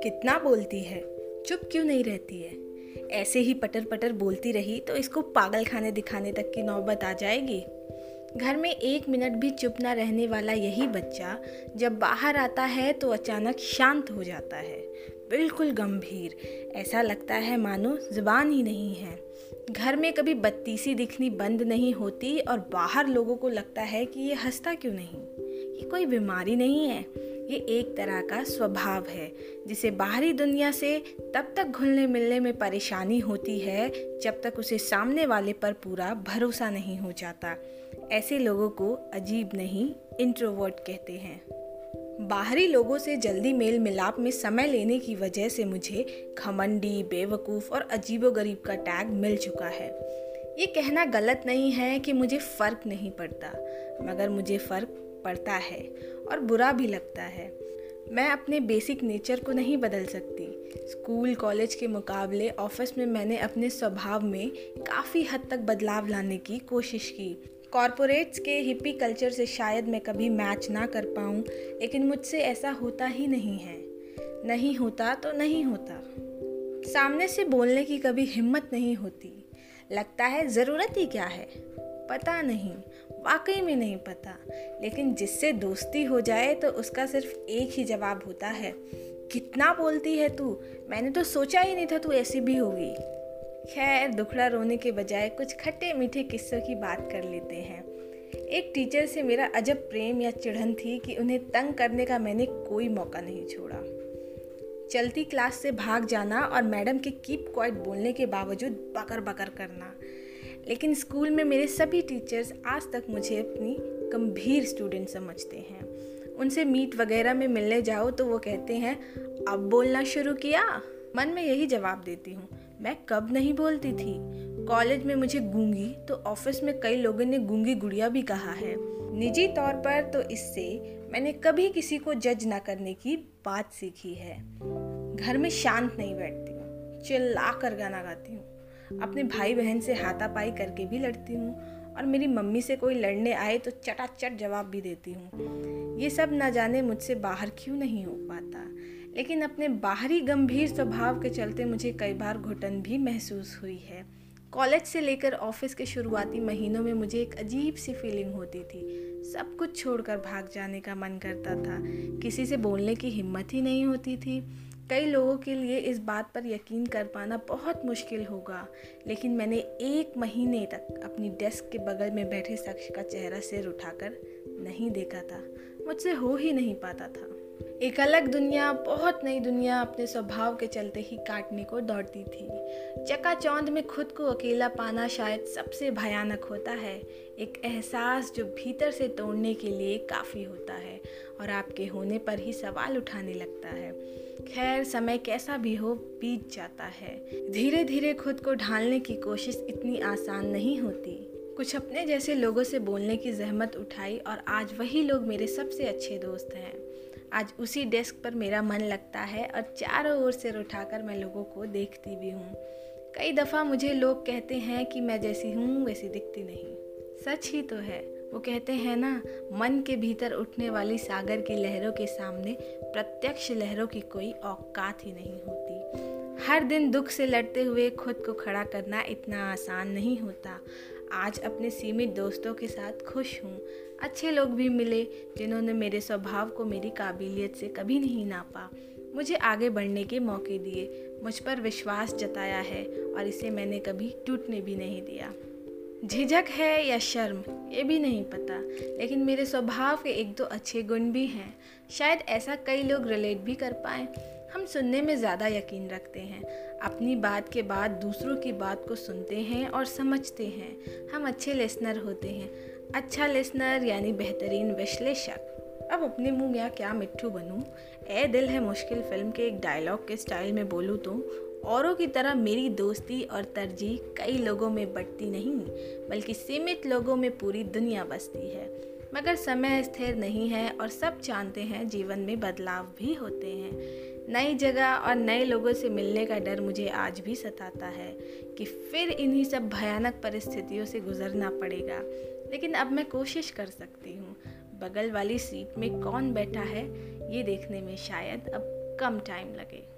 कितना बोलती है? चुप क्यों नहीं रहती है? ऐसे ही पटर पटर बोलती रही तो इसको पागल खाने दिखाने तक की नौबत आ जाएगी। घर में एक मिनट भी चुप ना रहने वाला यही बच्चा जब बाहर आता है तो अचानक शांत हो जाता है। बिल्कुल गंभीर। ऐसा लगता है मानो ज़ुबान ही नहीं है। घर में कभी बत्तीसी दिखनी बंद नहीं होती और बाहर लोगों को लगता है कि ये हंसता क्यों नहीं? ये कोई बीमारी नहीं है। ये एक तरह का स्वभाव है, जिसे बाहरी दुनिया से तब तक घुलने मिलने में परेशानी होती है, जब तक उसे सामने वाले पर पूरा भरोसा नहीं हो जाता। ऐसे लोगों को अजीब नहीं, इंट्रोवर्ट कहते हैं। बाहरी लोगों से जल्दी मेल मिलाप में समय लेने की वजह से मुझे घमंडी, बेवकूफ़ और अजीबोगरीब का टैग मिल चुका है। ये कहना गलत नहीं है कि मुझे फ़र्क नहीं पड़ता, मगर मुझे फ़र्क पड़ता है और बुरा भी लगता है। मैं अपने बेसिक नेचर को नहीं बदल सकती। स्कूल कॉलेज के मुकाबले ऑफ़िस में मैंने अपने स्वभाव में काफ़ी हद तक बदलाव लाने की कोशिश की। कॉरपोरेट्स के हिप्पी कल्चर से शायद मैं कभी मैच ना कर पाऊँ, लेकिन मुझसे ऐसा होता ही नहीं है। नहीं होता तो नहीं होता। सामने से बोलने की कभी हिम्मत नहीं होती। लगता है, ज़रूरत ही क्या है? पता नहीं, वाकई में नहीं पता। लेकिन जिससे दोस्ती हो जाए तो उसका सिर्फ़ एक ही जवाब होता है, कितना बोलती है तू? मैंने तो सोचा ही नहीं था तू ऐसी भी होगी। खैर, दुखड़ा रोने के बजाय कुछ खट्टे मीठे किस्सों की बात कर लेते हैं। एक टीचर से मेरा अजब प्रेम या चिढ़न थी कि उन्हें तंग करने का मैंने कोई मौका नहीं छोड़ा। चलती क्लास से भाग जाना और मैडम के कीप क्वाइट बोलने के बावजूद बकर बकर करना। लेकिन स्कूल में मेरे सभी टीचर्स आज तक मुझे अपनी गंभीर स्टूडेंट समझते हैं। उनसे मीट वगैरह में मिलने जाओ तो वो कहते हैं, अब बोलना शुरू किया। मन में यही जवाब देती हूँ, मैं कब नहीं बोलती थी? कॉलेज में मुझे गूँगी तो ऑफ़िस में कई लोगों ने गूँगी गुड़िया भी कहा है। निजी तौर पर तो इससे मैंने कभी किसी को जज ना करने की बात सीखी है। घर में शांत नहीं बैठती हूँ, चिल्ला कर गाना गाती हूँ। अपने भाई बहन से हाथापाई करके भी लड़ती हूँ और मेरी मम्मी से कोई लड़ने आए तो चटाचट जवाब भी देती हूँ। ये सब ना जाने मुझसे बाहर क्यों नहीं हो पाता? लेकिन अपने बाहरी गंभीर स्वभाव के चलते मुझे कई बार घुटन भी महसूस हुई है। कॉलेज से लेकर ऑफ़िस के शुरुआती महीनों में मुझे एक अजीब सी फीलिंग होती थी। सब कुछ छोड़कर भाग जाने का मन करता था। किसी से बोलने की हिम्मत ही नहीं होती थी। कई लोगों के लिए इस बात पर यकीन कर पाना बहुत मुश्किल होगा। लेकिन मैंने एक महीने तक अपनी डेस्क के बगल में बैठे शख्स का चेहरा सिर उठाकर नहीं देखा था। मुझसे हो ही नहीं पाता था। एक अलग दुनिया, बहुत नई दुनिया अपने स्वभाव के चलते ही काटने को दौड़ती थी। चकाचौंध में खुद को अकेला पाना शायद सबसे भयानक होता है। एक एहसास जो भीतर से तोड़ने के लिए काफ़ी होता है और आपके होने पर ही सवाल उठाने लगता है। खैर, समय कैसा भी हो, बीत जाता है। धीरे धीरे खुद को ढालने की कोशिश इतनी आसान नहीं होती। कुछ अपने जैसे लोगों से बोलने की जहमत उठाई और आज वही लोग मेरे सबसे अच्छे दोस्त हैं। आज उसी डेस्क पर मेरा मन लगता है और चारों ओर से उठाकर मैं लोगों को देखती भी हूँ। कई दफ़ा मुझे लोग कहते हैं कि मैं जैसी हूँ, वैसी दिखती नहीं। सच ही तो है। वो कहते हैं ना, मन के भीतर उठने वाली सागर की लहरों के सामने प्रत्यक्ष लहरों की कोई औकात ही नहीं होती। हर दिन दुख से लड़ते हुए खुद को खड़ा करना इतना आसान नहीं होता। आज अपने सीमित दोस्तों के साथ खुश हूँ। अच्छे लोग भी मिले, जिन्होंने मेरे स्वभाव को मेरी काबिलियत से कभी नहीं नापा। मुझे आगे बढ़ने के मौके दिए। मुझ पर विश्वास जताया है और इसे मैंने कभी टूटने भी नहीं दिया। झिझक है या शर्म, ये भी नहीं पता। लेकिन मेरे स्वभाव के एक दो अच्छे गुण भी हैं। शायद ऐसा कई लोग रिलेट भी कर पाए। हम सुनने में ज़्यादा यकीन रखते हैं। अपनी बात के बाद दूसरों की बात को सुनते हैं और समझते हैं। हम अच्छे लिसनर होते हैं। अच्छा लिसनर यानी बेहतरीन विश्लेषक। अब अपने मुँह में क्या मिट्टू बनूं? ए दिल है मुश्किल फ़िल्म के एक डायलॉग के स्टाइल में बोलूँ तो? औरों की तरह मेरी दोस्ती और तरजीह कई लोगों में बढ़ती नहीं, बल्कि सीमित लोगों में पूरी दुनिया बसती है। मगर समय स्थिर नहीं है और सब जानते हैं जीवन में बदलाव भी होते हैं। नई जगह और नए लोगों से मिलने का डर मुझे आज भी सताता है कि फिर इन्हीं सब भयानक परिस्थितियों से गुजरना पड़ेगा। लेकिन अब मैं कोशिश कर सकती हूँ। बगल वाली सीट में कौन बैठा है, ये देखने में शायद अब कम टाइम लगे।